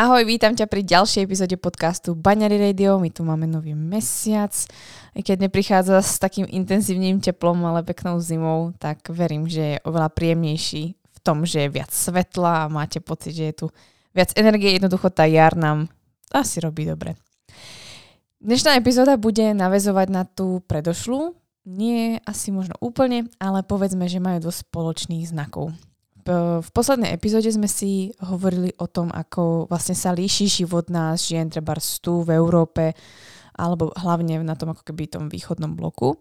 Ahoj, vítam ťa pri ďalšej epizóde podcastu Baňary Radio. My tu máme nový mesiac. I keď neprichádza s takým intenzívnym teplom, ale peknou zimou, tak verím, že je oveľa príjemnejší v tom, že je viac svetla a máte pocit, že je tu viac energie. Jednoducho tá jar nám asi robí dobre. Dnešná epizóda bude navezovať na tú predošlú. Nie asi možno úplne, ale povedzme, že majú dosť spoločných znakov v poslednej epizóde sme si hovorili o tom, ako vlastne sa líši život nás žien, treba tu v Európe, alebo hlavne na tom ako keby tom východnom bloku.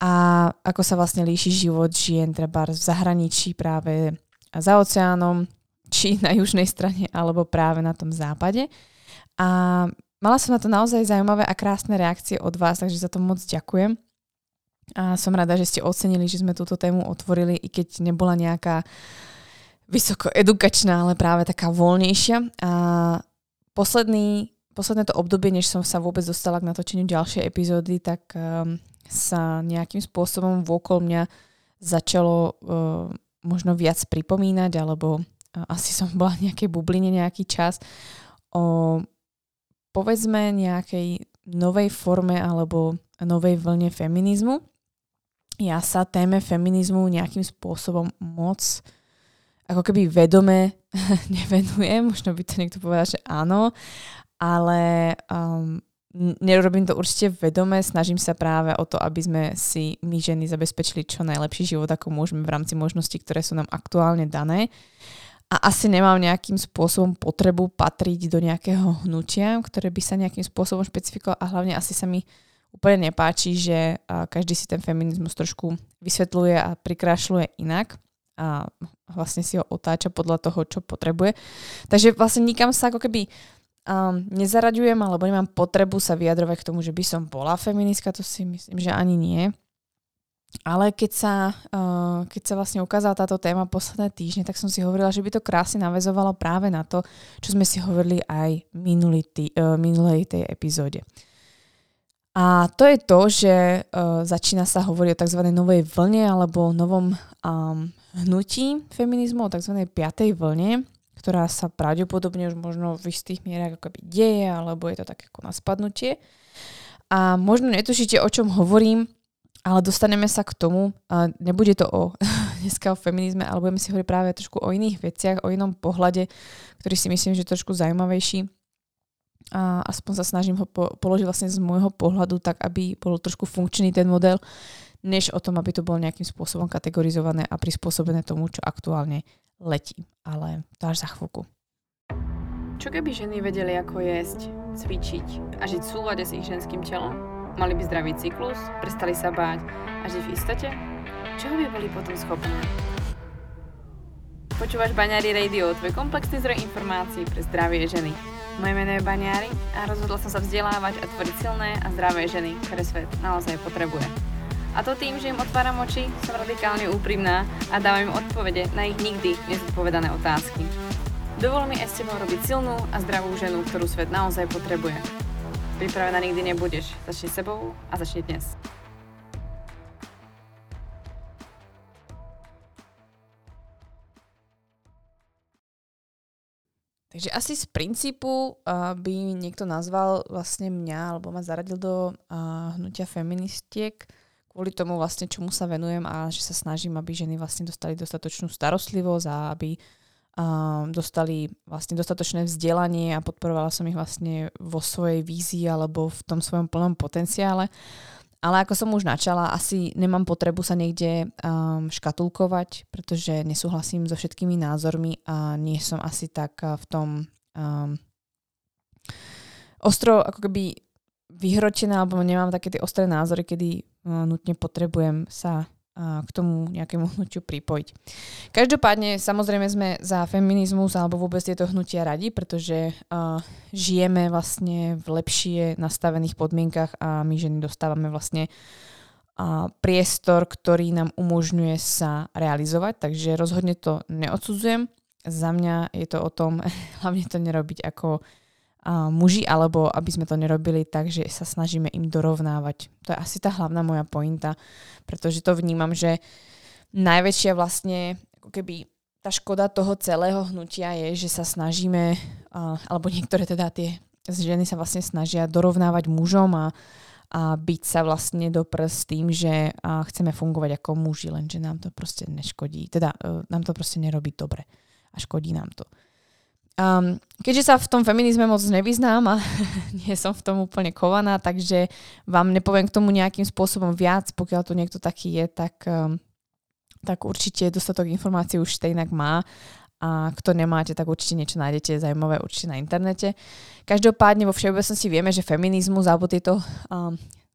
A ako sa vlastne líši život žien treba v zahraničí práve za oceánom, či na južnej strane, alebo práve na tom západe. A mala som na to naozaj zaujímavé a krásne reakcie od vás, takže za to moc ďakujem. A som rada, že ste ocenili, že sme túto tému otvorili, i keď nebola nejaká uh, vysoko edukačná, ale práve taká voľnejšia. A posledný, posledné to obdobie, než som sa vôbec dostala k natočeniu ďalšej epizódy, tak um, sa nejakým spôsobom vôkol mňa začalo uh, možno viac pripomínať, alebo uh, asi som bola v nejakej bubline nejaký čas o povedzme nejakej novej forme alebo novej vlne feminizmu. Ja sa téme feminizmu nejakým spôsobom moc ako keby vedome nevenujem, možno by to niekto povedal, že áno, ale um, nerobím to určite vedome, snažím sa práve o to, aby sme si my ženy zabezpečili čo najlepší život, ako môžeme v rámci možností, ktoré sú nám aktuálne dané. A asi nemám nejakým spôsobom potrebu patriť do nejakého hnutia, ktoré by sa nejakým spôsobom špecifikovalo a hlavne asi sa mi úplne nepáči, že každý si ten feminizmus trošku vysvetľuje a prikrášľuje inak a vlastne si ho otáča podľa toho, čo potrebuje. Takže vlastne nikam sa ako keby um, nezaraďujem alebo nemám potrebu sa vyjadrovať k tomu, že by som bola feministka, to si myslím, že ani nie. Ale keď sa, uh, keď sa vlastne ukázala táto téma posledné týždne, tak som si hovorila, že by to krásne navezovalo práve na to, čo sme si hovorili aj minulý tý, uh, minulej tej epizóde. A to je to, že uh, začína sa hovoriť o tzv. novej vlne alebo novom um, hnutí feminizmu, o tzv. piatej vlne, ktorá sa pravdepodobne už možno v istých mierach ako deje, alebo je to tak ako na spadnutie. A možno netušíte, o čom hovorím, ale dostaneme sa k tomu, a nebude to o dneska o feminizme, ale budeme si hovoriť práve trošku o iných veciach, o inom pohľade, ktorý si myslím, že je trošku zaujímavejší. A aspoň sa snažím ho po- položiť vlastne z môjho pohľadu tak, aby bol trošku funkčný ten model, než o tom, aby to bolo nejakým spôsobom kategorizované a prispôsobené tomu, čo aktuálne letí. Ale to až za chvíľku. Čo keby ženy vedeli, ako jesť, cvičiť a žiť v súlade s ich ženským telom? Mali by zdravý cyklus, prestali sa báť a žiť v istote? Čoho by boli potom schopné? Počúvaš Baňári Radio, tvoj komplexný zdroj informácií pre zdravie ženy. Moje meno je Baňári a rozhodla som sa vzdelávať a tvoriť silné a zdravé ženy, ktoré svet naozaj potrebuje. A to tým, že im otváram oči, som radikálne úprimná a dávam im odpovede na ich nikdy nezodpovedané otázky. Dovol mi aj s tebou robiť silnú a zdravú ženu, ktorú svet naozaj potrebuje. Pripravená nikdy nebudeš. Začni sebou a začni dnes. Takže asi z princípu uh, by niekto nazval vlastne mňa alebo ma zaradil do uh, hnutia feministiek kvôli tomu vlastne, čomu sa venujem a že sa snažím, aby ženy vlastne dostali dostatočnú starostlivosť a aby um, dostali vlastne dostatočné vzdelanie a podporovala som ich vlastne vo svojej vízii alebo v tom svojom plnom potenciále. Ale ako som už načala, asi nemám potrebu sa niekde um, škatulkovať, pretože nesúhlasím so všetkými názormi a nie som asi tak uh, v tom um, ostro ako keby vyhročená, alebo nemám také tie ostré názory, kedy nutne potrebujem sa uh, k tomu nejakému hnutiu pripojiť. Každopádne, samozrejme sme za feminizmus alebo vôbec tieto hnutia radi, pretože uh, žijeme vlastne v lepšie nastavených podmienkach a my ženy dostávame vlastne uh, priestor, ktorý nám umožňuje sa realizovať, takže rozhodne to neodsudzujem. Za mňa je to o tom hlavne to nerobiť ako a muži, alebo aby sme to nerobili tak, že sa snažíme im dorovnávať. To je asi tá hlavná moja pointa, pretože to vnímam, že najväčšia vlastne ako keby tá škoda toho celého hnutia je, že sa snažíme, uh, alebo niektoré teda tie ženy sa vlastne snažia dorovnávať mužom a, a byť sa vlastne do prst tým, že uh, chceme fungovať ako muži, lenže nám to proste neškodí. Teda uh, nám to proste nerobí dobre a škodí nám to. Um, keďže sa v tom feminizme moc nevyznám a nie som v tom úplne kovaná, takže vám nepoviem k tomu nejakým spôsobom viac, pokiaľ to niekto taký je, tak um, tak určite dostatok informácií už inak má a kto nemáte, tak určite niečo nájdete zaujímavé určite na internete. Každopádne vo všeobecnosti vieme, že feminizmus alebo tieto um,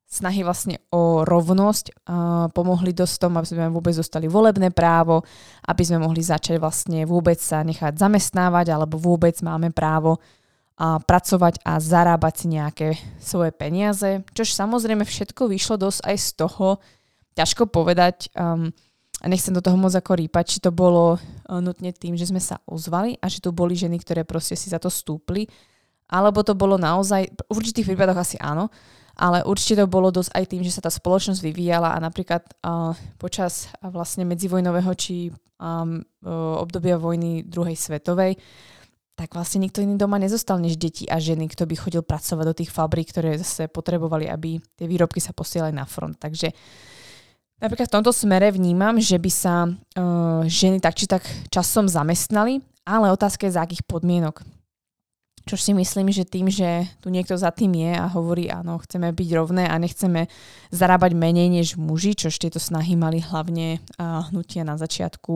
snahy vlastne o rovnosť uh, pomohli dosť tom, aby sme vôbec dostali volebné právo, aby sme mohli začať vlastne vôbec sa nechať zamestnávať alebo vôbec máme právo uh, pracovať a zarábať si nejaké svoje peniaze, čož samozrejme všetko vyšlo dosť aj z toho, ťažko povedať, um, a nechcem do toho moc ako rýpať, či to bolo eh, nutne tým, že sme sa ozvali a že tu boli ženy, ktoré proste si za to stúpli, alebo to bolo naozaj, v určitých prípadoch asi áno, ale určite to bolo dosť aj tým, že sa tá spoločnosť vyvíjala a napríklad uh, počas uh, vlastne medzivojnového či um, uh, obdobia vojny druhej svetovej, tak vlastne nikto iný doma nezostal než deti a ženy, kto by chodil pracovať do tých fabrík, ktoré zase potrebovali, aby tie výrobky sa posielali na front. Takže Napríklad v tomto smere vnímam, že by sa uh, ženy tak či tak časom zamestnali, ale otázka je za akých podmienok. Čo si myslím, že tým, že tu niekto za tým je a hovorí, áno, chceme byť rovné a nechceme zarábať menej než muži, čo tieto snahy mali hlavne uh, hnutia na začiatku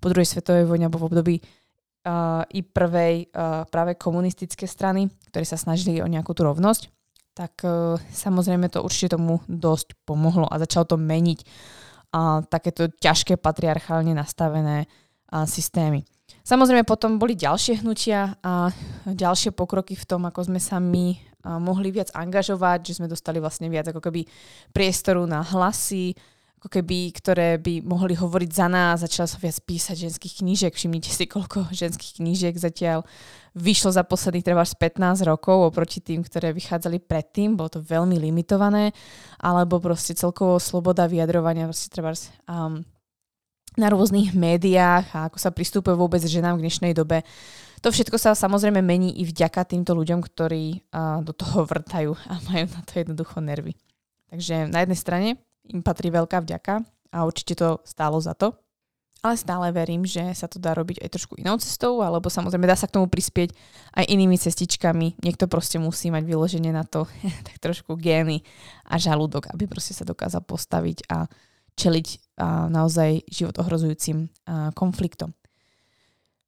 po druhej svetovej vojne alebo v období uh, i prvej uh, práve komunistické strany, ktoré sa snažili o nejakú tú rovnosť tak uh, samozrejme to určite tomu dosť pomohlo a začalo to meniť uh, takéto ťažké patriarchálne nastavené uh, systémy. Samozrejme potom boli ďalšie hnutia a ďalšie pokroky v tom, ako sme sa my mohli viac angažovať, že sme dostali vlastne viac ako keby priestoru na hlasy, ako keby, ktoré by mohli hovoriť za nás. Začala sa viac písať ženských knížek. Všimnite si, koľko ženských knížiek zatiaľ vyšlo za posledných treba 15 rokov oproti tým, ktoré vychádzali predtým. Bolo to veľmi limitované. Alebo proste celkovo sloboda vyjadrovania proste treba um, na rôznych médiách a ako sa pristúpuje vôbec ženám v dnešnej dobe. To všetko sa samozrejme mení i vďaka týmto ľuďom, ktorí do toho vrtajú a majú na to jednoducho nervy. Takže na jednej strane im patrí veľká vďaka a určite to stálo za to. Ale stále verím, že sa to dá robiť aj trošku inou cestou, alebo samozrejme dá sa k tomu prispieť aj inými cestičkami. Niekto proste musí mať vyloženie na to tak trošku gény a žalúdok, aby proste sa dokázal postaviť a čeliť naozaj život ohrozujúcim konfliktom.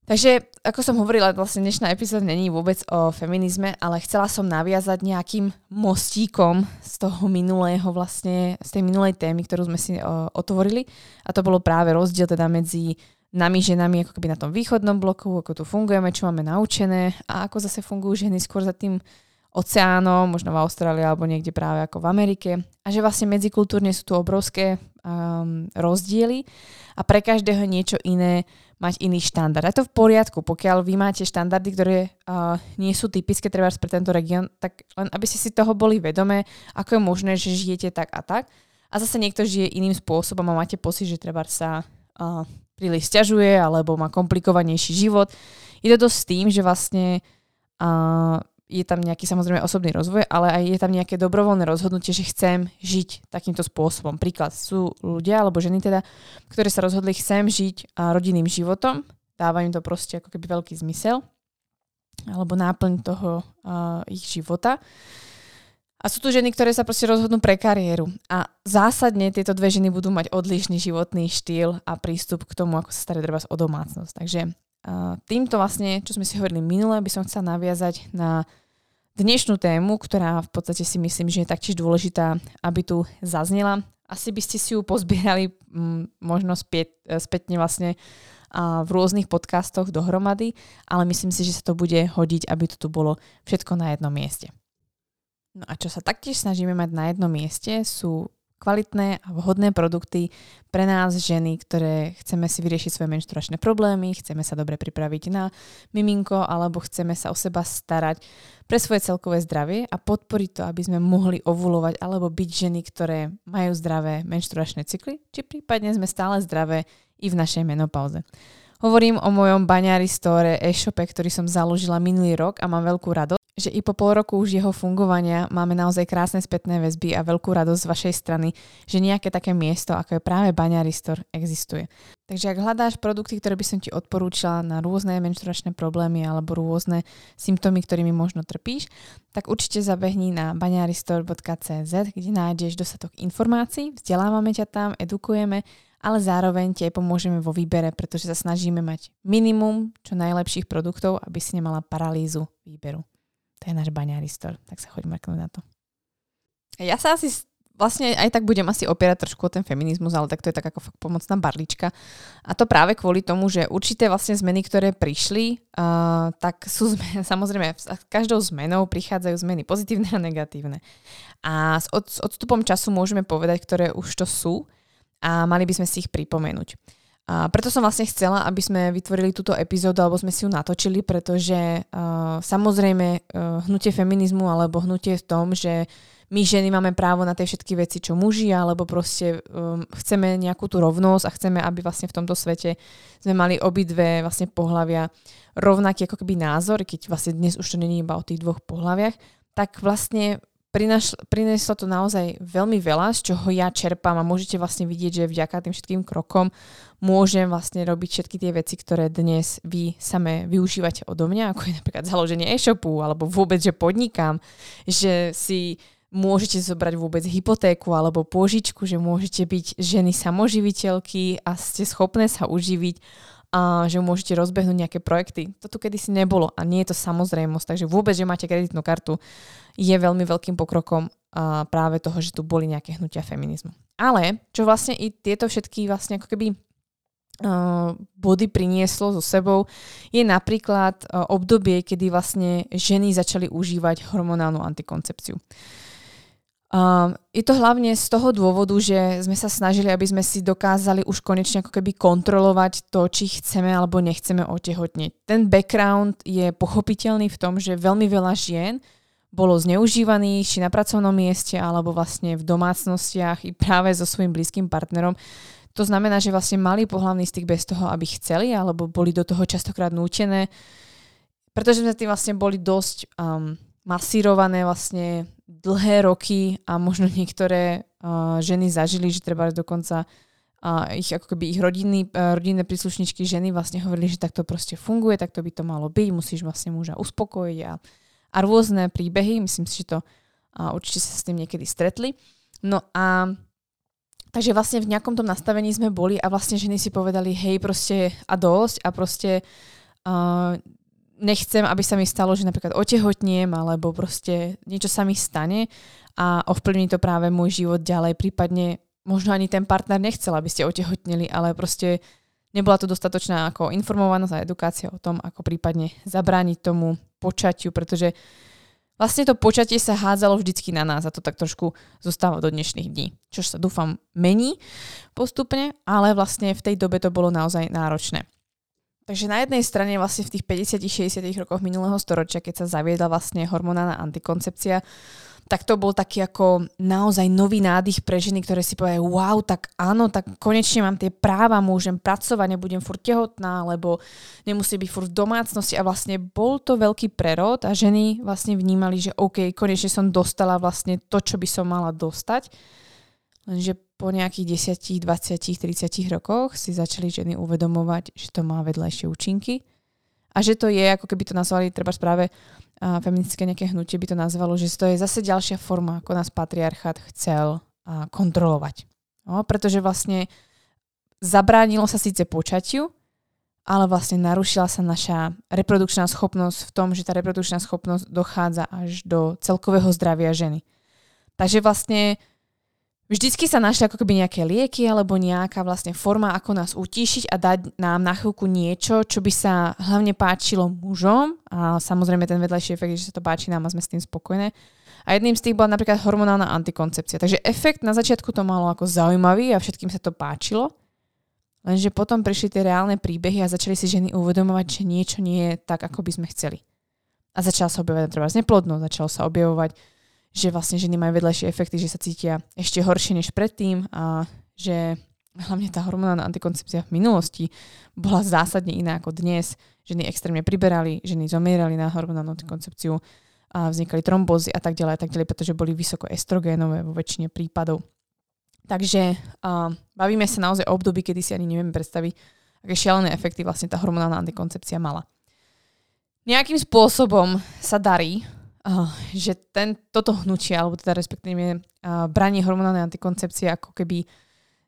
Takže, ako som hovorila, vlastne dnešná epizóda není vôbec o feminizme, ale chcela som naviazať nejakým mostíkom z toho minulého vlastne, z tej minulej témy, ktorú sme si otvorili. A to bolo práve rozdiel teda medzi nami ženami ako keby na tom východnom bloku, ako tu fungujeme, čo máme naučené a ako zase fungujú ženy skôr za tým oceánom, možno v Austrálii alebo niekde práve ako v Amerike. A že vlastne medzikultúrne sú tu obrovské um, rozdiely a pre každého niečo iné mať iný štandard. A to v poriadku, pokiaľ vy máte štandardy, ktoré uh, nie sú typické treba pre tento región, tak len aby ste si toho boli vedomé, ako je možné, že žijete tak a tak. A zase niekto žije iným spôsobom a máte pocit, že treba sa uh, príliš stiažuje alebo má komplikovanejší život. Je to dosť s tým, že vlastne uh, je tam nejaký samozrejme osobný rozvoj, ale aj je tam nejaké dobrovoľné rozhodnutie, že chcem žiť takýmto spôsobom. Príklad sú ľudia alebo ženy teda, ktoré sa rozhodli, chcem žiť rodinným životom, dáva im to proste ako keby veľký zmysel alebo náplň toho uh, ich života. A sú tu ženy, ktoré sa proste rozhodnú pre kariéru. A zásadne tieto dve ženy budú mať odlišný životný štýl a prístup k tomu, ako sa staré treba o domácnosť. Takže týmto vlastne, čo sme si hovorili minule, by som chcela naviazať na dnešnú tému, ktorá v podstate si myslím, že je taktiež dôležitá, aby tu zaznela. Asi by ste si ju pozbierali mm, možno späť, spätne vlastne v rôznych podcastoch dohromady, ale myslím si, že sa to bude hodiť, aby to tu bolo všetko na jednom mieste. No a čo sa taktiež snažíme mať na jednom mieste sú kvalitné a vhodné produkty pre nás ženy, ktoré chceme si vyriešiť svoje menšturačné problémy, chceme sa dobre pripraviť na miminko alebo chceme sa o seba starať pre svoje celkové zdravie a podporiť to, aby sme mohli ovulovať alebo byť ženy, ktoré majú zdravé menšturačné cykly, či prípadne sme stále zdravé i v našej menopauze. Hovorím o mojom baňári store e-shope, ktorý som založila minulý rok a mám veľkú radosť že i po pol roku už jeho fungovania máme naozaj krásne spätné väzby a veľkú radosť z vašej strany, že nejaké také miesto, ako je práve Baňaristor, existuje. Takže ak hľadáš produkty, ktoré by som ti odporúčala na rôzne menšturačné problémy alebo rôzne symptómy, ktorými možno trpíš, tak určite zabehni na baňaristor.cz, kde nájdeš dostatok informácií, vzdelávame ťa tam, edukujeme ale zároveň ti aj pomôžeme vo výbere, pretože sa snažíme mať minimum čo najlepších produktov, aby si nemala paralýzu výberu. To je náš baňári store, tak sa choď mrknúť na to. Ja sa asi vlastne aj tak budem asi opierať trošku o ten feminizmus, ale tak to je tak ako pomocná barlička. A to práve kvôli tomu, že určité vlastne zmeny, ktoré prišli, uh, tak sú zmeny, samozrejme, s každou zmenou prichádzajú zmeny pozitívne a negatívne. A s, od, s odstupom času môžeme povedať, ktoré už to sú a mali by sme si ich pripomenúť. A preto som vlastne chcela, aby sme vytvorili túto epizódu, alebo sme si ju natočili, pretože uh, samozrejme uh, hnutie feminizmu alebo hnutie v tom, že my ženy máme právo na tie všetky veci, čo muži, alebo proste um, chceme nejakú tú rovnosť a chceme, aby vlastne v tomto svete sme mali obidve vlastne pohľavia rovnaký ako keby názor, keď vlastne dnes už to není iba o tých dvoch pohľaviach, tak vlastne prinaš, prinieslo to naozaj veľmi veľa, z čoho ja čerpám a môžete vlastne vidieť, že vďaka tým všetkým krokom môžem vlastne robiť všetky tie veci, ktoré dnes vy same využívate odo mňa, ako je napríklad založenie e-shopu alebo vôbec, že podnikám, že si môžete zobrať vôbec hypotéku alebo požičku, že môžete byť ženy samoživiteľky a ste schopné sa uživiť a že môžete rozbehnúť nejaké projekty. To tu kedysi nebolo a nie je to samozrejmosť, takže vôbec, že máte kreditnú kartu, je veľmi veľkým pokrokom a práve toho, že tu boli nejaké hnutia feminizmu. Ale čo vlastne i tieto všetky vlastne ako keby uh, body prinieslo so sebou, je napríklad uh, obdobie, kedy vlastne ženy začali užívať hormonálnu antikoncepciu. Um, je to hlavne z toho dôvodu, že sme sa snažili, aby sme si dokázali už konečne ako keby kontrolovať to, či chceme alebo nechceme otehotneť. Ten background je pochopiteľný v tom, že veľmi veľa žien bolo zneužívaných či na pracovnom mieste alebo vlastne v domácnostiach i práve so svojím blízkym partnerom. To znamená, že vlastne mali pohľavný styk bez toho, aby chceli alebo boli do toho častokrát nútené, pretože sme tým vlastne boli dosť um, masírované vlastne dlhé roky a možno niektoré uh, ženy zažili, že treba dokonca uh, ich ako keby ich rodinný, uh, rodinné príslušničky ženy vlastne hovorili, že takto proste funguje, takto by to malo byť, musíš vlastne muža uspokojiť a, a rôzne príbehy, myslím si, že to uh, určite sa s tým niekedy stretli. No a takže vlastne v nejakom tom nastavení sme boli a vlastne ženy si povedali, hej, proste a dosť a proste uh, nechcem, aby sa mi stalo, že napríklad otehotniem alebo proste niečo sa mi stane a ovplyvní to práve môj život ďalej, prípadne možno ani ten partner nechcel, aby ste otehotnili, ale proste nebola to dostatočná ako informovanosť a edukácia o tom, ako prípadne zabrániť tomu počatiu, pretože vlastne to počatie sa hádzalo vždycky na nás a to tak trošku zostáva do dnešných dní, čo sa dúfam mení postupne, ale vlastne v tej dobe to bolo naozaj náročné. Takže na jednej strane vlastne v tých 50-60 rokoch minulého storočia, keď sa zaviedla vlastne hormonálna antikoncepcia, tak to bol taký ako naozaj nový nádych pre ženy, ktoré si povedajú, wow, tak áno, tak konečne mám tie práva, môžem pracovať, nebudem furt tehotná, lebo nemusí byť furt v domácnosti a vlastne bol to veľký prerod a ženy vlastne vnímali, že OK, konečne som dostala vlastne to, čo by som mala dostať. Lenže po nejakých 10, 20, 30 rokoch si začali ženy uvedomovať, že to má vedľajšie účinky a že to je, ako keby to nazvali, treba práve uh, feministické nejaké hnutie by to nazvalo, že to je zase ďalšia forma, ako nás patriarchát chcel uh, kontrolovať. No, pretože vlastne zabránilo sa síce počatiu, ale vlastne narušila sa naša reprodukčná schopnosť v tom, že tá reprodukčná schopnosť dochádza až do celkového zdravia ženy. Takže vlastne Vždycky sa našli ako keby nejaké lieky alebo nejaká vlastne forma, ako nás utíšiť a dať nám na chvíľku niečo, čo by sa hlavne páčilo mužom a samozrejme ten vedľajší efekt, že sa to páči nám a sme s tým spokojné. A jedným z tých bola napríklad hormonálna antikoncepcia. Takže efekt na začiatku to malo ako zaujímavý a všetkým sa to páčilo. Lenže potom prišli tie reálne príbehy a začali si ženy uvedomovať, že niečo nie je tak, ako by sme chceli. A začala sa objavovať treba neplodnosť, začalo sa objavovať že vlastne ženy majú vedľajšie efekty, že sa cítia ešte horšie než predtým a že hlavne tá hormonálna antikoncepcia v minulosti bola zásadne iná ako dnes. Ženy extrémne priberali, ženy zomierali na hormonálnu antikoncepciu a vznikali trombozy a tak ďalej a tak ďalej, pretože boli vysoko estrogénové vo väčšine prípadov. Takže uh, bavíme sa naozaj o období, kedy si ani nevieme predstaviť, aké šialené efekty vlastne tá hormonálna antikoncepcia mala. Nejakým spôsobom sa darí, že ten, toto hnutie, alebo teda respektíve uh, branie hormonálnej antikoncepcie ako keby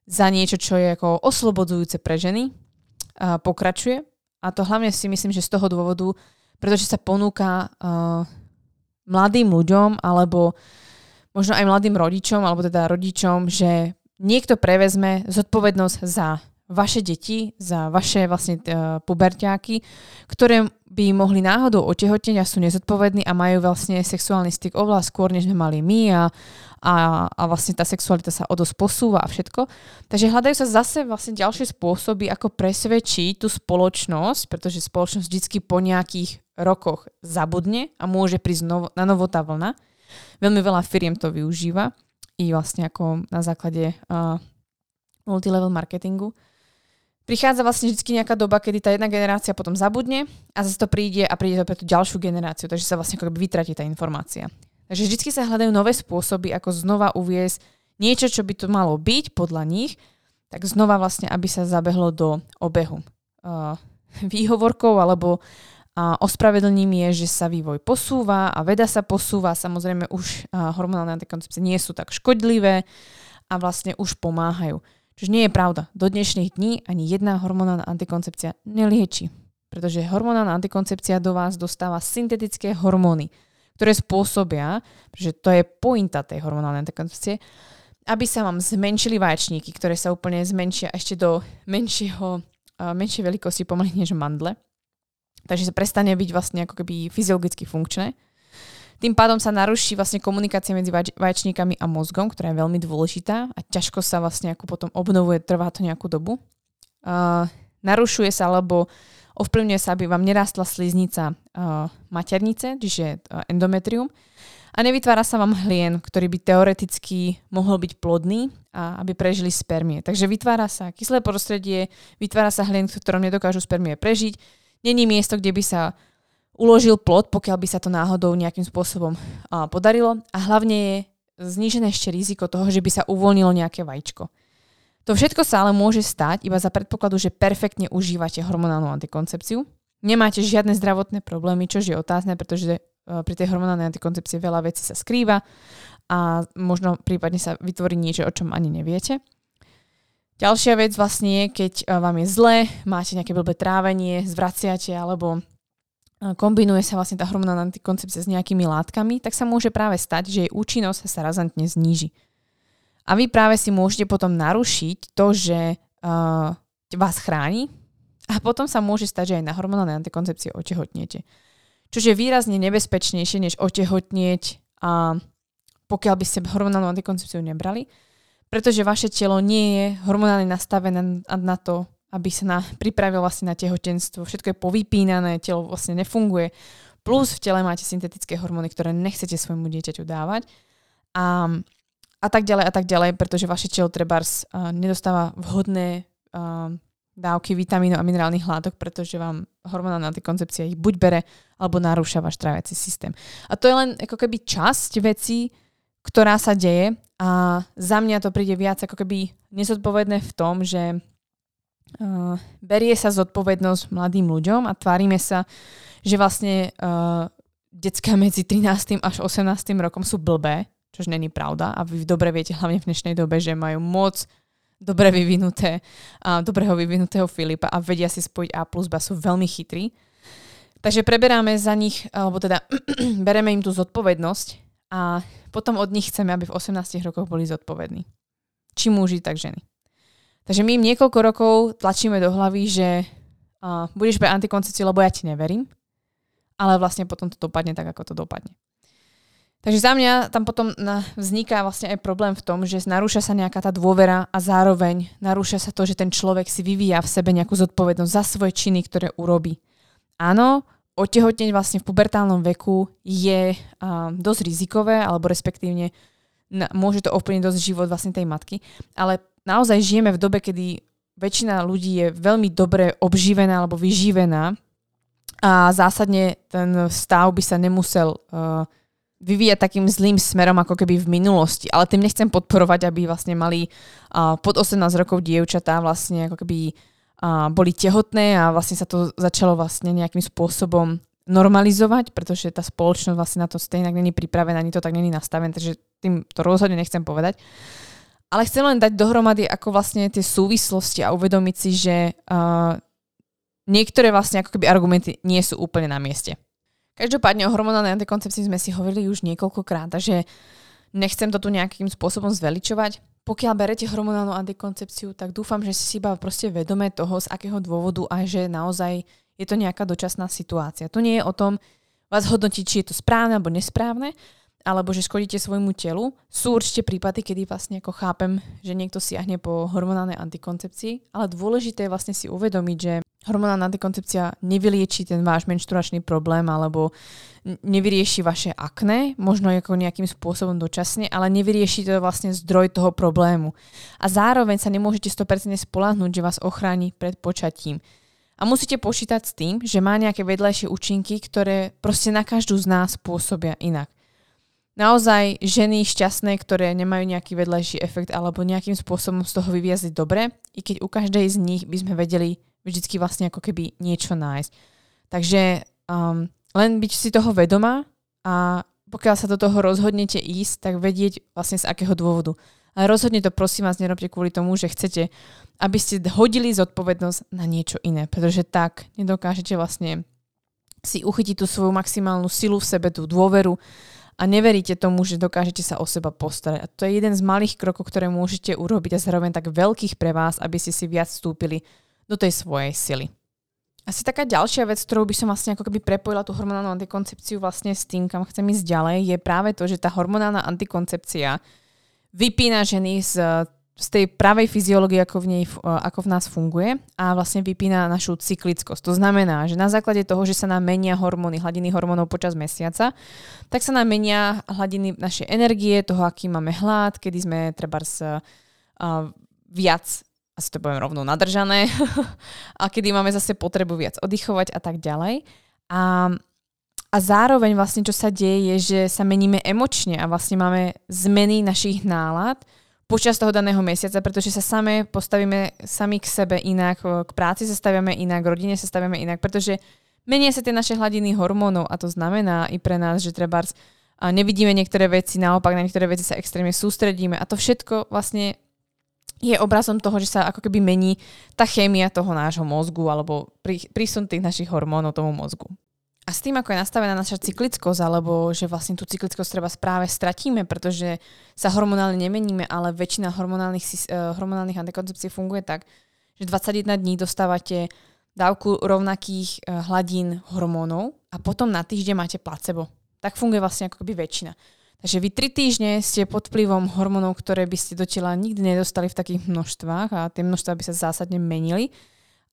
za niečo, čo je ako oslobodzujúce pre ženy, uh, pokračuje. A to hlavne si myslím, že z toho dôvodu, pretože sa ponúka uh, mladým ľuďom alebo možno aj mladým rodičom alebo teda rodičom, že niekto prevezme zodpovednosť za vaše deti, za vaše vlastne uh, puberťáky, ktoré by mohli náhodou otehotneť a sú nezodpovední a majú vlastne sexuálny styk oveľa skôr, než sme mali my a, a, a vlastne tá sexualita sa o dosť posúva a všetko. Takže hľadajú sa zase vlastne ďalšie spôsoby, ako presvedčiť tú spoločnosť, pretože spoločnosť vždy po nejakých rokoch zabudne a môže prísť novo, na novo tá vlna. Veľmi veľa firiem to využíva i vlastne ako na základe uh, multilevel marketingu. Prichádza vlastne vždy nejaká doba, kedy tá jedna generácia potom zabudne a zase to príde a príde to pre tú ďalšiu generáciu, takže sa vlastne ako vytratí tá informácia. Takže vždy sa hľadajú nové spôsoby, ako znova uviezť niečo, čo by to malo byť podľa nich, tak znova vlastne, aby sa zabehlo do obehu. Uh, výhovorkou alebo a ospravedlním je, že sa vývoj posúva a veda sa posúva. Samozrejme už hormonálne antikoncepcie nie sú tak škodlivé a vlastne už pomáhajú. Čiže nie je pravda. Do dnešných dní ani jedna hormonálna antikoncepcia nelieči. Pretože hormonálna antikoncepcia do vás dostáva syntetické hormóny, ktoré spôsobia, že to je pointa tej hormonálnej antikoncepcie, aby sa vám zmenšili vaječníky, ktoré sa úplne zmenšia ešte do menšieho, menšej veľkosti pomaly než mandle Takže sa prestane byť vlastne ako keby fyziologicky funkčné. Tým pádom sa naruší vlastne komunikácia medzi vaječníkami a mozgom, ktorá je veľmi dôležitá a ťažko sa vlastne ako potom obnovuje, trvá to nejakú dobu. Uh, narušuje sa alebo ovplyvňuje sa, aby vám nerastla sliznica uh, maternice, čiže uh, endometrium a nevytvára sa vám hlien, ktorý by teoreticky mohol byť plodný a aby prežili spermie. Takže vytvára sa kyslé prostredie, vytvára sa hlien, v ktorom nedokážu spermie prežiť, Není miesto, kde by sa uložil plot, pokiaľ by sa to náhodou nejakým spôsobom uh, podarilo. A hlavne je znížené ešte riziko toho, že by sa uvoľnilo nejaké vajíčko. To všetko sa ale môže stať iba za predpokladu, že perfektne užívate hormonálnu antikoncepciu. Nemáte žiadne zdravotné problémy, čo je otázne, pretože pri tej hormonálnej antikoncepcii veľa vecí sa skrýva a možno prípadne sa vytvorí niečo, o čom ani neviete. Ďalšia vec vlastne je, keď eh, vám je zle, máte nejaké blbé trávenie, zvraciate alebo kombinuje sa vlastne tá hormonálna antikoncepcia s nejakými látkami, tak sa môže práve stať, že jej účinnosť sa razantne zníži. A vy práve si môžete potom narušiť to, že uh, vás chráni a potom sa môže stať, že aj na hormonálnej antikoncepcii otehotniete. Čo je výrazne nebezpečnejšie, než otehotnieť, a pokiaľ by ste hormonálnu antikoncepciu nebrali, pretože vaše telo nie je hormonálne nastavené na to, aby sa na, pripravilo vlastne na tehotenstvo. Všetko je povypínané, telo vlastne nefunguje. Plus v tele máte syntetické hormóny, ktoré nechcete svojmu dieťaťu dávať. A, a tak ďalej a tak ďalej, pretože vaše telo trebárs uh, nedostáva vhodné uh, dávky vitamínov a minerálnych látok, pretože vám hormonálna antikoncepcia ich buď bere, alebo narúša váš tráviaci systém. A to je len ako keby časť vecí, ktorá sa deje a za mňa to príde viac ako keby nezodpovedné v tom, že uh, berie sa zodpovednosť mladým ľuďom a tvárime sa, že vlastne uh, decka medzi 13. až 18. rokom sú blbé, čož není pravda a vy dobre viete hlavne v dnešnej dobe, že majú moc dobre vyvinuté, uh, dobrého vyvinutého Filipa a vedia si spojiť A plus B, sú veľmi chytrí. Takže preberáme za nich, alebo teda bereme im tú zodpovednosť a potom od nich chceme, aby v 18 rokoch boli zodpovední. Či muži, tak ženy. Takže my im niekoľko rokov tlačíme do hlavy, že uh, budeš pre antikoncepciu, lebo ja ti neverím, ale vlastne potom to dopadne tak, ako to dopadne. Takže za mňa tam potom vzniká vlastne aj problém v tom, že narúša sa nejaká tá dôvera a zároveň narúša sa to, že ten človek si vyvíja v sebe nejakú zodpovednosť za svoje činy, ktoré urobí. Áno, otehotneť vlastne v pubertálnom veku je uh, dosť rizikové, alebo respektívne na, môže to ovplyvniť dosť život vlastne tej matky, ale naozaj žijeme v dobe, kedy väčšina ľudí je veľmi dobre obživená alebo vyživená a zásadne ten stav by sa nemusel uh, vyvíjať takým zlým smerom ako keby v minulosti. Ale tým nechcem podporovať, aby vlastne mali uh, pod 18 rokov dievčatá vlastne ako keby uh, boli tehotné a vlastne sa to začalo vlastne nejakým spôsobom normalizovať, pretože tá spoločnosť vlastne na to stejne není pripravená, ani to tak není nastavené, takže tým to rozhodne nechcem povedať. Ale chcem len dať dohromady ako vlastne tie súvislosti a uvedomiť si, že uh, niektoré vlastne ako keby argumenty nie sú úplne na mieste. Každopádne o hormonálnej antikoncepcii sme si hovorili už niekoľkokrát, takže nechcem to tu nejakým spôsobom zveličovať. Pokiaľ berete hormonálnu antikoncepciu, tak dúfam, že si iba proste vedomé toho, z akého dôvodu a že naozaj je to nejaká dočasná situácia. To nie je o tom vás hodnotiť, či je to správne alebo nesprávne, alebo že škodíte svojmu telu. Sú určite prípady, kedy vlastne ako chápem, že niekto siahne po hormonálnej antikoncepcii, ale dôležité je vlastne si uvedomiť, že hormonálna antikoncepcia nevylieči ten váš menštruačný problém alebo nevyrieši vaše akné, možno ako nejakým spôsobom dočasne, ale nevyrieši to vlastne zdroj toho problému. A zároveň sa nemôžete 100% spolahnúť, že vás ochráni pred počatím. A musíte počítať s tým, že má nejaké vedľajšie účinky, ktoré proste na každú z nás pôsobia inak naozaj ženy šťastné, ktoré nemajú nejaký vedľajší efekt alebo nejakým spôsobom z toho vyviazli dobre, i keď u každej z nich by sme vedeli vždycky vlastne ako keby niečo nájsť. Takže um, len byť si toho vedomá a pokiaľ sa do toho rozhodnete ísť, tak vedieť vlastne z akého dôvodu. Ale rozhodne to prosím vás nerobte kvôli tomu, že chcete, aby ste hodili zodpovednosť na niečo iné, pretože tak nedokážete vlastne si uchytiť tú svoju maximálnu silu v sebe, tú dôveru a neveríte tomu, že dokážete sa o seba postarať. A to je jeden z malých krokov, ktoré môžete urobiť a zároveň tak veľkých pre vás, aby ste si viac vstúpili do tej svojej sily. Asi taká ďalšia vec, ktorou by som vlastne ako keby prepojila tú hormonálnu antikoncepciu vlastne s tým, kam chcem ísť ďalej, je práve to, že tá hormonálna antikoncepcia vypína ženy z z tej pravej fyziológie, ako v, nej, ako v nás funguje a vlastne vypína našu cyklickosť. To znamená, že na základe toho, že sa nám menia hormóny, hladiny hormónov počas mesiaca, tak sa nám menia hladiny našej energie, toho, aký máme hlad, kedy sme treba uh, viac asi to poviem rovno nadržané a kedy máme zase potrebu viac oddychovať a tak ďalej. A, a zároveň vlastne, čo sa deje, je, že sa meníme emočne a vlastne máme zmeny našich nálad, počas toho daného mesiaca, pretože sa same postavíme sami k sebe inak, k práci sa stavíme inak, k rodine sa stavíme inak, pretože menia sa tie naše hladiny hormónov a to znamená i pre nás, že treba nevidíme niektoré veci, naopak na niektoré veci sa extrémne sústredíme a to všetko vlastne je obrazom toho, že sa ako keby mení tá chémia toho nášho mozgu alebo prísun tých našich hormónov tomu mozgu. A s tým, ako je nastavená naša cyklickosť, alebo že vlastne tú cyklickosť treba správe stratíme, pretože sa hormonálne nemeníme, ale väčšina hormonálnych, uh, hormonálnych antikoncepcií funguje tak, že 21 dní dostávate dávku rovnakých uh, hladín hormónov a potom na týždeň máte placebo. Tak funguje vlastne ako keby väčšina. Takže vy tri týždne ste pod vplyvom hormónov, ktoré by ste do tela nikdy nedostali v takých množstvách a tie množstvá by sa zásadne menili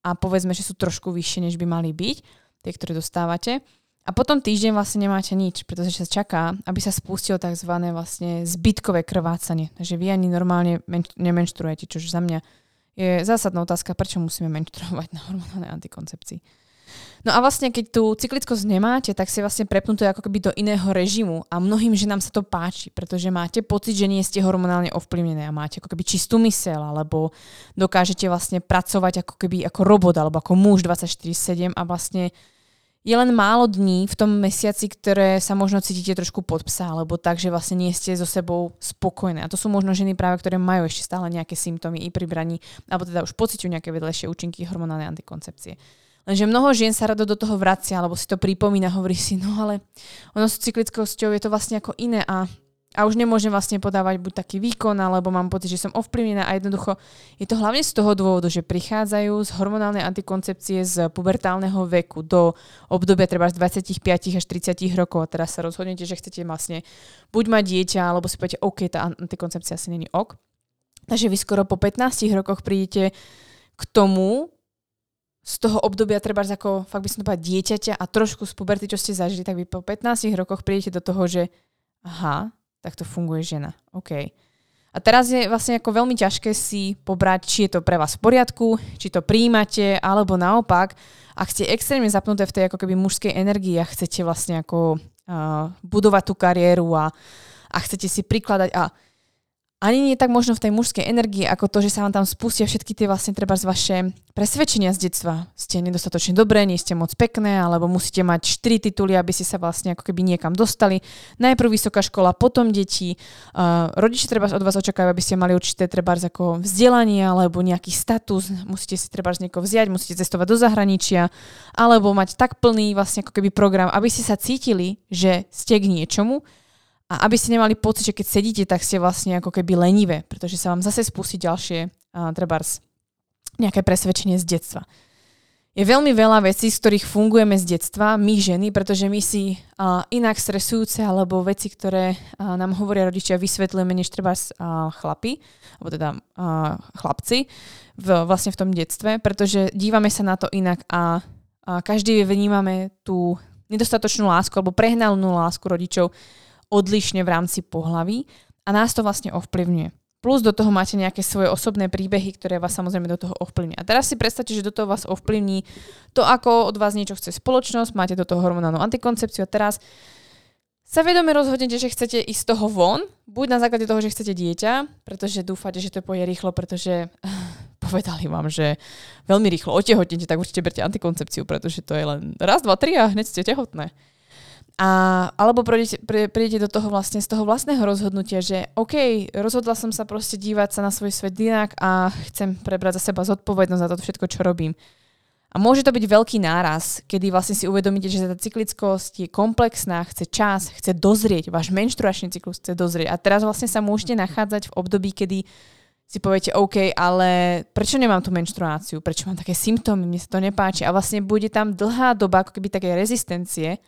a povedzme, že sú trošku vyššie, než by mali byť tie, ktoré dostávate. A potom týždeň vlastne nemáte nič, pretože sa čaká, aby sa spustilo tzv. vlastne zbytkové krvácanie. Takže vy ani normálne men- nemenštruujete, čo za mňa je zásadná otázka, prečo musíme menštruovať na hormonálnej antikoncepcii. No a vlastne, keď tú cyklickosť nemáte, tak si vlastne prepnuté ako keby do iného režimu a mnohým ženám sa to páči, pretože máte pocit, že nie ste hormonálne ovplyvnené a máte ako keby čistú mysel, alebo dokážete vlastne pracovať ako keby ako robot alebo ako muž 24-7 a vlastne je len málo dní v tom mesiaci, ktoré sa možno cítite trošku pod psa, alebo tak, že vlastne nie ste so sebou spokojné. A to sú možno ženy práve, ktoré majú ešte stále nejaké symptómy i pri braní, alebo teda už pociťujú nejaké vedlejšie účinky hormonálnej antikoncepcie. Lenže mnoho žien sa rado do toho vracia, alebo si to pripomína, hovorí si, no ale ono s cyklickosťou je to vlastne ako iné a a už nemôžem vlastne podávať buď taký výkon, alebo mám pocit, že som ovplyvnená a jednoducho je to hlavne z toho dôvodu, že prichádzajú z hormonálnej antikoncepcie z pubertálneho veku do obdobia treba z 25 až 30 rokov a teraz sa rozhodnete, že chcete vlastne buď mať dieťa, alebo si poviete, OK, tá antikoncepcia asi není ok. Takže vy skoro po 15 rokoch prídete k tomu, z toho obdobia treba ako, fakt by som to povedala, dieťaťa a trošku z puberty, čo ste zažili, tak vy po 15 rokoch prídete do toho, že aha, tak to funguje žena. OK. A teraz je vlastne ako veľmi ťažké si pobrať, či je to pre vás v poriadku, či to príjmate, alebo naopak, ak ste extrémne zapnuté v tej ako keby mužskej energii a chcete vlastne ako uh, budovať tú kariéru a, a chcete si prikladať a ani nie tak možno v tej mužskej energii, ako to, že sa vám tam spustia všetky tie vlastne treba z vaše presvedčenia z detstva. Ste nedostatočne dobré, nie ste moc pekné, alebo musíte mať 4 tituly, aby ste sa vlastne ako keby niekam dostali. Najprv vysoká škola, potom deti. Uh, rodiče treba od vás očakávajú, aby ste mali určité treba ako vzdelanie alebo nejaký status. Musíte si treba z niekoho vziať, musíte cestovať do zahraničia, alebo mať tak plný vlastne ako keby program, aby ste sa cítili, že ste k niečomu a aby ste nemali pocit, že keď sedíte, tak ste vlastne ako keby lenivé, pretože sa vám zase spustí ďalšie, uh, trebárs, nejaké presvedčenie z detstva. Je veľmi veľa vecí, z ktorých fungujeme z detstva, my ženy, pretože my si uh, inak stresujúce alebo veci, ktoré uh, nám hovoria rodičia, vysvetlujeme než treba uh, chlapi, alebo teda uh, chlapci v, vlastne v tom detstve, pretože dívame sa na to inak a, a každý vnímame tú nedostatočnú lásku alebo prehnanú lásku rodičov odlišne v rámci pohlaví a nás to vlastne ovplyvňuje. Plus do toho máte nejaké svoje osobné príbehy, ktoré vás samozrejme do toho ovplyvní. A teraz si predstavte, že do toho vás ovplyvní to, ako od vás niečo chce spoločnosť, máte do toho hormonálnu antikoncepciu a teraz sa vedome rozhodnete, že chcete ísť z toho von, buď na základe toho, že chcete dieťa, pretože dúfate, že to pôjde rýchlo, pretože povedali vám, že veľmi rýchlo otehotnete, tak určite berte antikoncepciu, pretože to je len raz, dva, tri a hneď ste tehotné. A, alebo prídete, prídete do toho vlastne z toho vlastného rozhodnutia, že OK, rozhodla som sa proste dívať sa na svoj svet inak a chcem prebrať za seba zodpovednosť za to všetko, čo robím. A môže to byť veľký náraz, kedy vlastne si uvedomíte, že tá cyklickosť je komplexná, chce čas, chce dozrieť, váš menštruačný cyklus chce dozrieť. A teraz vlastne sa môžete nachádzať v období, kedy si poviete, OK, ale prečo nemám tú menštruáciu, prečo mám také symptómy, mne sa to nepáči. A vlastne bude tam dlhá doba ako keby také rezistencie,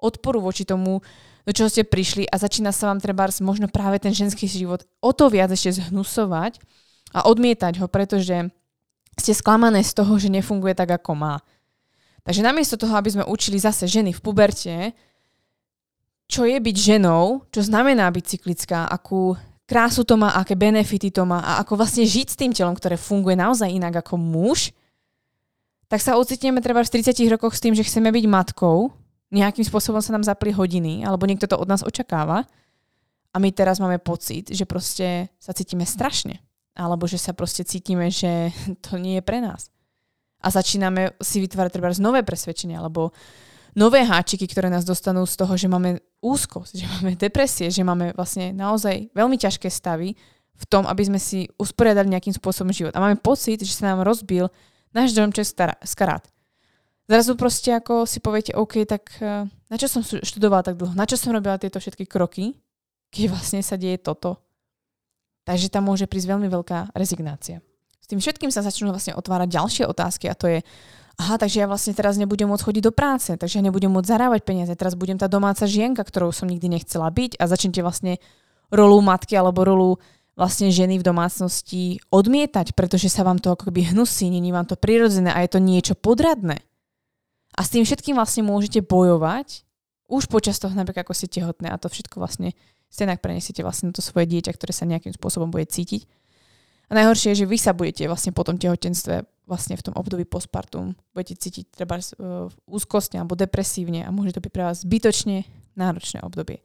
odporu voči tomu, do čoho ste prišli a začína sa vám treba možno práve ten ženský život o to viac ešte zhnusovať a odmietať ho, pretože ste sklamané z toho, že nefunguje tak, ako má. Takže namiesto toho, aby sme učili zase ženy v puberte, čo je byť ženou, čo znamená byť cyklická, akú krásu to má, aké benefity to má a ako vlastne žiť s tým telom, ktoré funguje naozaj inak ako muž, tak sa ocitneme treba v 30 rokoch s tým, že chceme byť matkou, nejakým spôsobom sa nám zapli hodiny, alebo niekto to od nás očakáva a my teraz máme pocit, že proste sa cítime strašne. Alebo že sa proste cítime, že to nie je pre nás. A začíname si vytvárať treba nové presvedčenia, alebo nové háčiky, ktoré nás dostanú z toho, že máme úzkosť, že máme depresie, že máme vlastne naozaj veľmi ťažké stavy v tom, aby sme si usporiadali nejakým spôsobom život. A máme pocit, že sa nám rozbil náš domček z karát. Zrazu proste ako si poviete, OK, tak eh, na čo som študovala tak dlho? Na čo som robila tieto všetky kroky, keď vlastne sa deje toto? Takže tam môže prísť veľmi veľká rezignácia. S tým všetkým sa začnú vlastne otvárať ďalšie otázky a to je, aha, takže ja vlastne teraz nebudem môcť chodiť do práce, takže ja nebudem môcť zarábať peniaze, teraz budem tá domáca žienka, ktorou som nikdy nechcela byť a začnete vlastne rolu matky alebo rolu vlastne ženy v domácnosti odmietať, pretože sa vám to ako keby hnusí, není vám to prirodzené a je to niečo podradné. A s tým všetkým vlastne môžete bojovať už počas toho, napríklad ako ste tehotné a to všetko vlastne stenak prenesiete vlastne to svoje dieťa, ktoré sa nejakým spôsobom bude cítiť. A najhoršie je, že vy sa budete vlastne po tom tehotenstve vlastne v tom období postpartum budete cítiť treba uh, úzkostne alebo depresívne a môže to byť pre vás zbytočne náročné obdobie.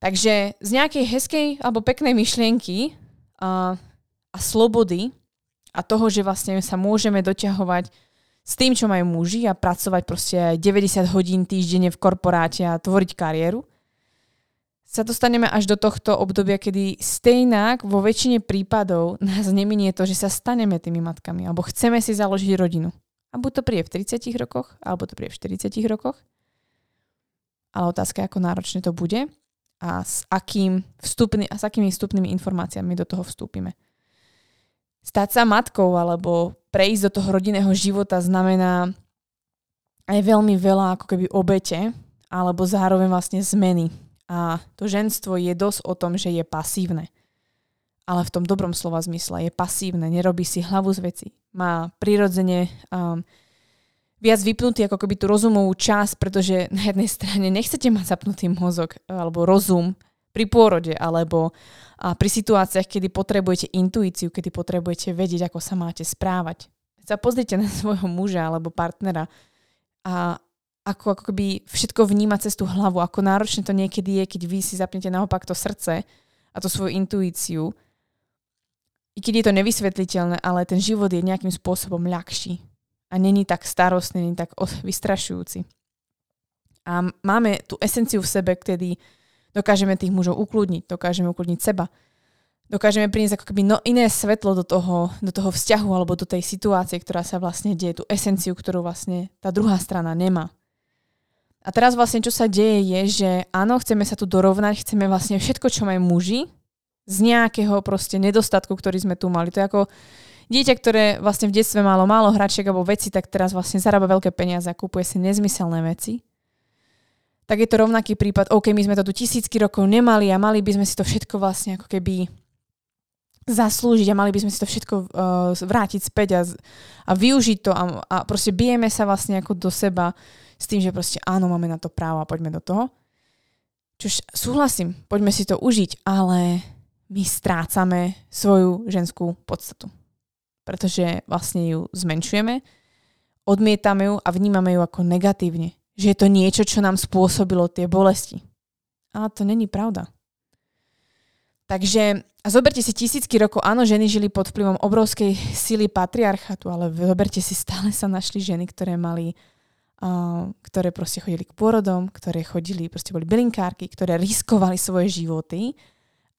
Takže z nejakej hezkej alebo peknej myšlienky a, a slobody a toho, že vlastne sa môžeme doťahovať s tým, čo majú muži a pracovať proste aj 90 hodín týždenne v korporáte a tvoriť kariéru, sa dostaneme až do tohto obdobia, kedy stejnak vo väčšine prípadov nás neminie to, že sa staneme tými matkami alebo chceme si založiť rodinu. A buď to príde v 30 rokoch, alebo to príde v 40 rokoch. Ale otázka je, ako náročne to bude a s, akým vstupný, a s akými vstupnými informáciami do toho vstúpime. Stať sa matkou alebo prejsť do toho rodinného života znamená aj veľmi veľa ako keby obete, alebo zároveň vlastne zmeny. A to ženstvo je dosť o tom, že je pasívne. Ale v tom dobrom slova zmysle je pasívne, nerobí si hlavu z veci. Má prirodzene um, viac vypnutý ako keby tú rozumovú časť, pretože na jednej strane nechcete mať zapnutý mozog alebo rozum, pri pôrode alebo a pri situáciách, kedy potrebujete intuíciu, kedy potrebujete vedieť, ako sa máte správať. Sa pozrite na svojho muža alebo partnera a ako, ako keby všetko vníma cez tú hlavu, ako náročné to niekedy je, keď vy si zapnete naopak to srdce a to svoju intuíciu. I keď je to nevysvetliteľné, ale ten život je nejakým spôsobom ľahší a není tak starostný, není tak vystrašujúci. A máme tú esenciu v sebe, kedy dokážeme tých mužov ukludniť, dokážeme ukludniť seba. Dokážeme priniesť ako keby no iné svetlo do toho, do toho vzťahu alebo do tej situácie, ktorá sa vlastne deje, tú esenciu, ktorú vlastne tá druhá strana nemá. A teraz vlastne čo sa deje je, že áno, chceme sa tu dorovnať, chceme vlastne všetko, čo majú muži, z nejakého proste nedostatku, ktorý sme tu mali. To je ako dieťa, ktoré vlastne v detstve malo málo hračiek alebo veci, tak teraz vlastne zarába veľké peniaze a kúpuje si nezmyselné veci tak je to rovnaký prípad, OK, my sme to tu tisícky rokov nemali a mali by sme si to všetko vlastne ako keby zaslúžiť a mali by sme si to všetko uh, vrátiť späť a, a využiť to a, a proste bijeme sa vlastne ako do seba s tým, že proste áno, máme na to právo a poďme do toho. Čož súhlasím, poďme si to užiť, ale my strácame svoju ženskú podstatu. Pretože vlastne ju zmenšujeme, odmietame ju a vnímame ju ako negatívne že je to niečo, čo nám spôsobilo tie bolesti. Ale to není pravda. Takže a zoberte si tisícky rokov, áno, ženy žili pod vplyvom obrovskej síly patriarchatu, ale zoberte si, stále sa našli ženy, ktoré mali, uh, ktoré proste chodili k pôrodom, ktoré chodili, proste boli bylinkárky, ktoré riskovali svoje životy,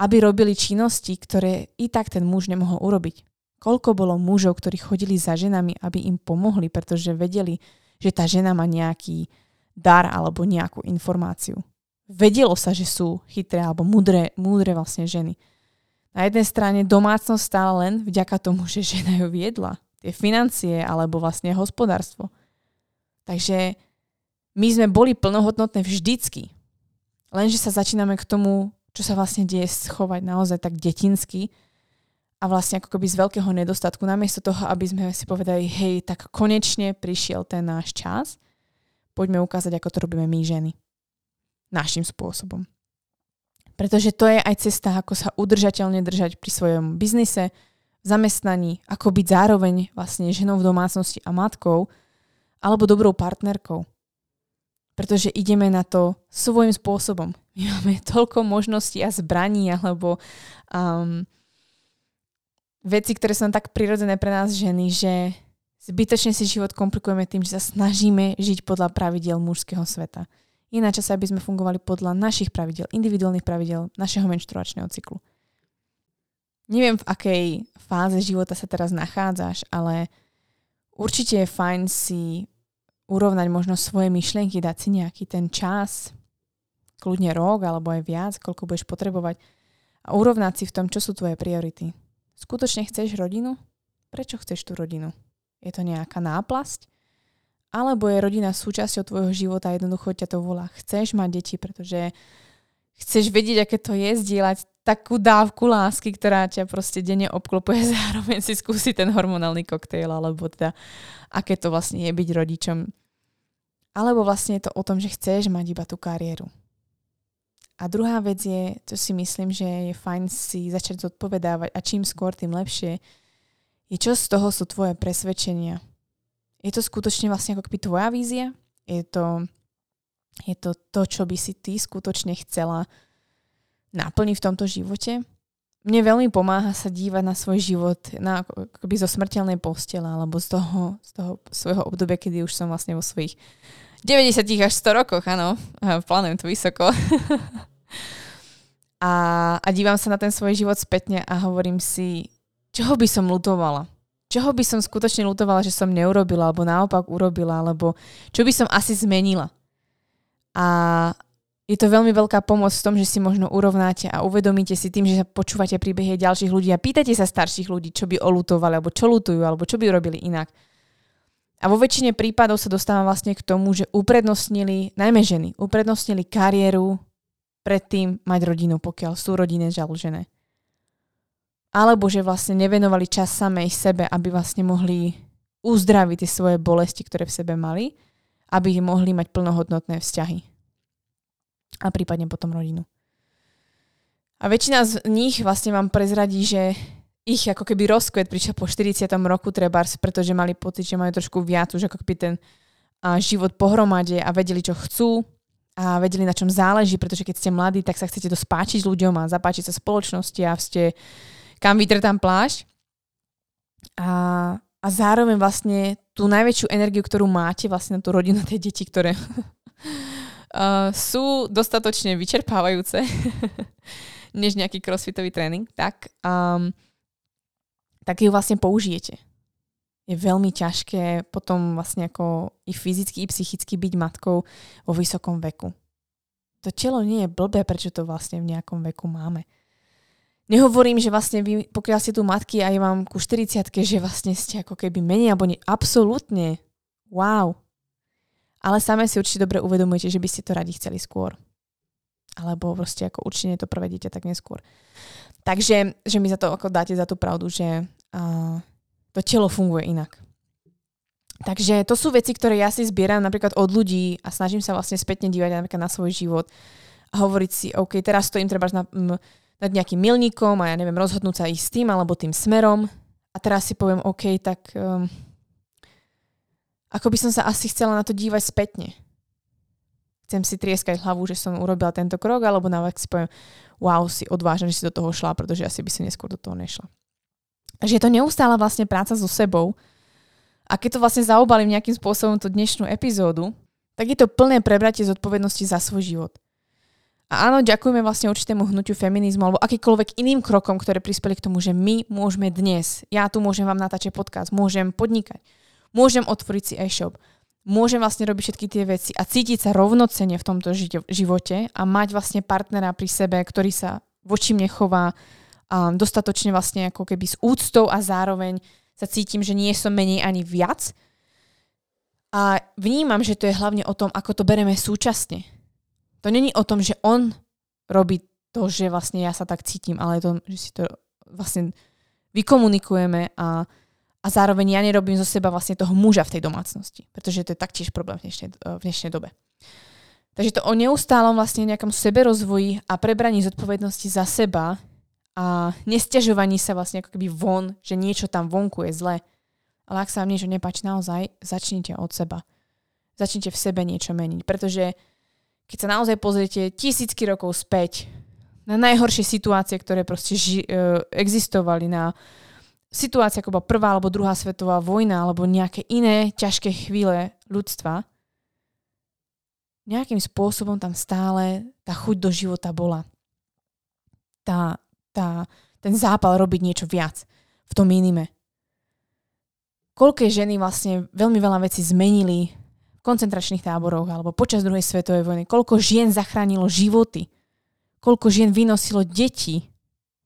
aby robili činnosti, ktoré i tak ten muž nemohol urobiť. Koľko bolo mužov, ktorí chodili za ženami, aby im pomohli, pretože vedeli, že tá žena má nejaký dar alebo nejakú informáciu. Vedelo sa, že sú chytré alebo múdre, múdre vlastne ženy. Na jednej strane domácnosť stále len vďaka tomu, že žena ju viedla. Tie financie alebo vlastne hospodárstvo. Takže my sme boli plnohodnotné vždycky. Lenže sa začíname k tomu, čo sa vlastne deje, schovať naozaj tak detinsky a vlastne ako keby z veľkého nedostatku. Namiesto toho, aby sme si povedali, hej, tak konečne prišiel ten náš čas poďme ukázať, ako to robíme my ženy. Našim spôsobom. Pretože to je aj cesta, ako sa udržateľne držať pri svojom biznise, zamestnaní, ako byť zároveň vlastne ženou v domácnosti a matkou, alebo dobrou partnerkou. Pretože ideme na to svojím spôsobom. My máme toľko možností a zbraní, alebo um, veci, ktoré sú tak prirodzené pre nás ženy, že Zbytočne si život komplikujeme tým, že sa snažíme žiť podľa pravidel mužského sveta. Ináč sa, aby sme fungovali podľa našich pravidel, individuálnych pravidel našeho menštruačného cyklu. Neviem, v akej fáze života sa teraz nachádzaš, ale určite je fajn si urovnať možno svoje myšlienky, dať si nejaký ten čas, kľudne rok alebo aj viac, koľko budeš potrebovať a urovnať si v tom, čo sú tvoje priority. Skutočne chceš rodinu? Prečo chceš tú rodinu? Je to nejaká náplasť? Alebo je rodina súčasťou tvojho života a jednoducho ťa to volá. Chceš mať deti, pretože chceš vedieť, aké to je zdieľať takú dávku lásky, ktorá ťa proste denne obklopuje, zároveň si skúsi ten hormonálny koktejl, alebo teda aké to vlastne je byť rodičom. Alebo vlastne je to o tom, že chceš mať iba tú kariéru. A druhá vec je, čo si myslím, že je fajn si začať zodpovedávať a čím skôr, tým lepšie, je čo z toho sú tvoje presvedčenia. Je to skutočne vlastne ako keby tvoja vízia? Je to, je to to, čo by si ty skutočne chcela naplniť v tomto živote? Mne veľmi pomáha sa dívať na svoj život na, akoby zo smrteľnej postele alebo z toho, z toho svojho obdobia, kedy už som vlastne vo svojich 90 až 100 rokoch, áno, plánujem to vysoko. a, a dívam sa na ten svoj život spätne a hovorím si, čoho by som lutovala? Čoho by som skutočne lutovala, že som neurobila, alebo naopak urobila, alebo čo by som asi zmenila? A je to veľmi veľká pomoc v tom, že si možno urovnáte a uvedomíte si tým, že počúvate príbehy ďalších ľudí a pýtate sa starších ľudí, čo by olutovali, alebo čo lutujú, alebo čo by urobili inak. A vo väčšine prípadov sa dostávam vlastne k tomu, že uprednostnili, najmä ženy, uprednostnili kariéru predtým mať rodinu, pokiaľ sú rodine založené alebo že vlastne nevenovali čas samej sebe, aby vlastne mohli uzdraviť tie svoje bolesti, ktoré v sebe mali, aby mohli mať plnohodnotné vzťahy. A prípadne potom rodinu. A väčšina z nich vlastne vám prezradí, že ich ako keby rozkvet prišiel po 40. roku trebárs, pretože mali pocit, že majú trošku viac už ako keby ten a, život pohromade a vedeli, čo chcú a vedeli, na čom záleží, pretože keď ste mladí, tak sa chcete to spáčiť ľuďom a zapáčiť sa spoločnosti a ste kam vytr tam plášť. A, a zároveň vlastne tú najväčšiu energiu, ktorú máte vlastne na tú rodinu, tie deti, ktoré sú dostatočne vyčerpávajúce, než nejaký crossfitový tréning, tak, um, tak ju vlastne použijete. Je veľmi ťažké potom vlastne ako i fyzicky, i psychicky byť matkou vo vysokom veku. To telo nie je blbé, prečo to vlastne v nejakom veku máme. Nehovorím, že vlastne vy, pokiaľ ste tu matky a ja vám ku 40 že vlastne ste ako keby menej alebo nie. Absolútne. Wow. Ale same si určite dobre uvedomujete, že by ste to radi chceli skôr. Alebo proste ako určite to prvé dieťa, tak neskôr. Takže, že mi za to ako dáte za tú pravdu, že uh, to telo funguje inak. Takže to sú veci, ktoré ja si zbieram napríklad od ľudí a snažím sa vlastne spätne dívať napríklad na svoj život a hovoriť si, OK, teraz stojím treba na, nad nejakým milníkom a ja neviem, rozhodnúť sa ísť tým alebo tým smerom a teraz si poviem, OK, tak um, ako by som sa asi chcela na to dívať spätne. Chcem si trieskať hlavu, že som urobila tento krok, alebo naopak si poviem, wow, si odvážna, že si do toho šla, pretože asi by som neskôr do toho nešla. Takže je to neustála vlastne práca so sebou. A keď to vlastne zaobalím nejakým spôsobom tú dnešnú epizódu, tak je to plné prebratie zodpovednosti za svoj život. A áno, ďakujeme vlastne určitému hnutiu feminizmu alebo akýkoľvek iným krokom, ktoré prispeli k tomu, že my môžeme dnes, ja tu môžem vám natáčať podcast, môžem podnikať, môžem otvoriť si e-shop, môžem vlastne robiť všetky tie veci a cítiť sa rovnocene v tomto živote a mať vlastne partnera pri sebe, ktorý sa voči mne chová um, dostatočne vlastne ako keby s úctou a zároveň sa cítim, že nie som menej ani viac. A vnímam, že to je hlavne o tom, ako to bereme súčasne. To není o tom, že on robí to, že vlastne ja sa tak cítim, ale to, že si to vlastne vykomunikujeme a a zároveň ja nerobím zo seba vlastne toho muža v tej domácnosti, pretože to je taktiež problém v dnešnej, v dnešnej dobe. Takže to o neustálom vlastne nejakom seberozvoji a prebraní zodpovednosti za seba a nestiažovaní sa vlastne ako keby von, že niečo tam vonku je zle. Ale ak sa vám niečo nepáči naozaj, začnite od seba. Začnite v sebe niečo meniť, pretože keď sa naozaj pozriete tisícky rokov späť na najhoršie situácie, ktoré proste ži- e, existovali, na situácia ako bola prvá alebo druhá svetová vojna alebo nejaké iné ťažké chvíle ľudstva, nejakým spôsobom tam stále tá chuť do života bola. Tá, tá, ten zápal robiť niečo viac v tom minime. Koľké ženy vlastne veľmi veľa vecí zmenili koncentračných táboroch alebo počas druhej svetovej vojny. Koľko žien zachránilo životy. Koľko žien vynosilo deti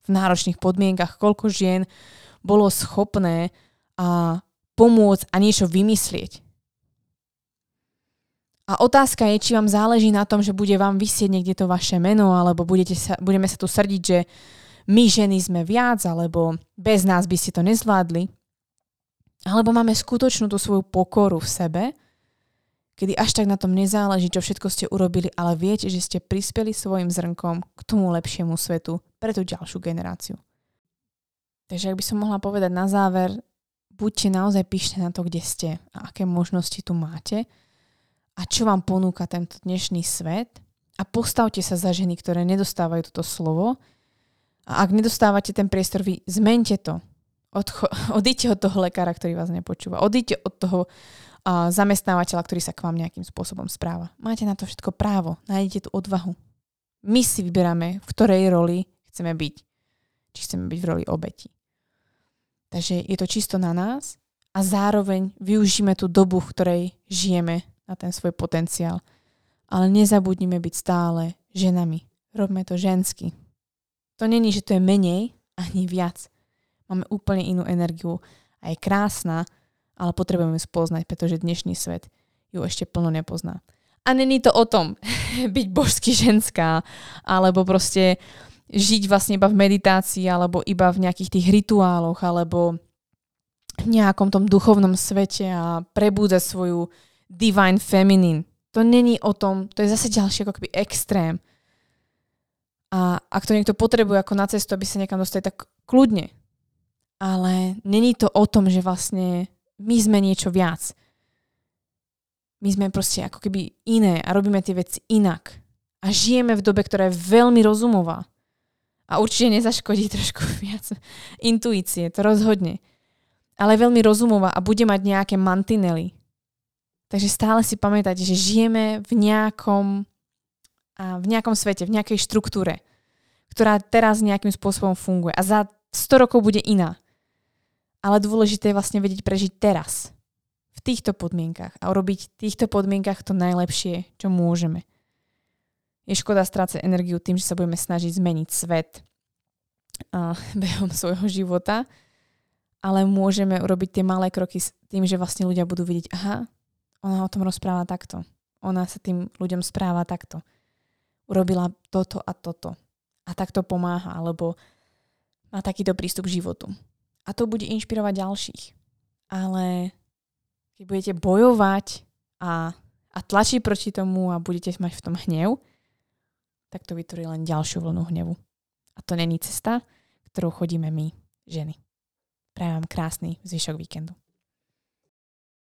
v náročných podmienkach. Koľko žien bolo schopné a pomôcť a niečo vymyslieť. A otázka je, či vám záleží na tom, že bude vám vysieť niekde to vaše meno, alebo budete sa, budeme sa tu srdiť, že my ženy sme viac, alebo bez nás by ste to nezvládli. Alebo máme skutočnú tú svoju pokoru v sebe, kedy až tak na tom nezáleží, čo všetko ste urobili, ale viete, že ste prispeli svojim zrnkom k tomu lepšiemu svetu pre tú ďalšiu generáciu. Takže ak by som mohla povedať na záver, buďte naozaj pyšné na to, kde ste a aké možnosti tu máte a čo vám ponúka tento dnešný svet a postavte sa za ženy, ktoré nedostávajú toto slovo a ak nedostávate ten priestor, vy zmente to. Odcho- odíďte od toho lekára, ktorý vás nepočúva. Odíďte od toho zamestnávateľa, ktorý sa k vám nejakým spôsobom správa. Máte na to všetko právo. Nájdete tú odvahu. My si vyberáme, v ktorej roli chceme byť. Či chceme byť v roli obeti. Takže je to čisto na nás a zároveň využíme tú dobu, v ktorej žijeme na ten svoj potenciál. Ale nezabudnime byť stále ženami. Robme to žensky. To není, že to je menej, ani viac. Máme úplne inú energiu a je krásna, ale potrebujeme spoznať, pretože dnešný svet ju ešte plno nepozná. A není to o tom byť božsky ženská, alebo proste žiť vlastne iba v meditácii alebo iba v nejakých tých rituáloch alebo v nejakom tom duchovnom svete a prebúdať svoju divine feminine. To není o tom, to je zase ďalší ako keby extrém. A ak to niekto potrebuje ako na cestu, aby sa niekam dostali, tak kľudne. Ale není to o tom, že vlastne my sme niečo viac. My sme proste ako keby iné a robíme tie veci inak. A žijeme v dobe, ktorá je veľmi rozumová. A určite nezaškodí trošku viac intuície, to rozhodne. Ale veľmi rozumová a bude mať nejaké mantinely. Takže stále si pamätať, že žijeme v nejakom, v nejakom svete, v nejakej štruktúre, ktorá teraz nejakým spôsobom funguje. A za 100 rokov bude iná. Ale dôležité je vlastne vedieť prežiť teraz. V týchto podmienkach. A urobiť v týchto podmienkach to najlepšie, čo môžeme. Je škoda strácať energiu tým, že sa budeme snažiť zmeniť svet a, behom svojho života, ale môžeme urobiť tie malé kroky s tým, že vlastne ľudia budú vidieť, aha, ona o tom rozpráva takto. Ona sa tým ľuďom správa takto. Urobila toto a toto. A takto pomáha, alebo má takýto prístup k životu a to bude inšpirovať ďalších. Ale keď budete bojovať a, a tlačiť proti tomu a budete mať v tom hnev, tak to vytvorí len ďalšiu vlnu hnevu. A to není cesta, ktorou chodíme my, ženy. Prajem vám krásny zvyšok víkendu.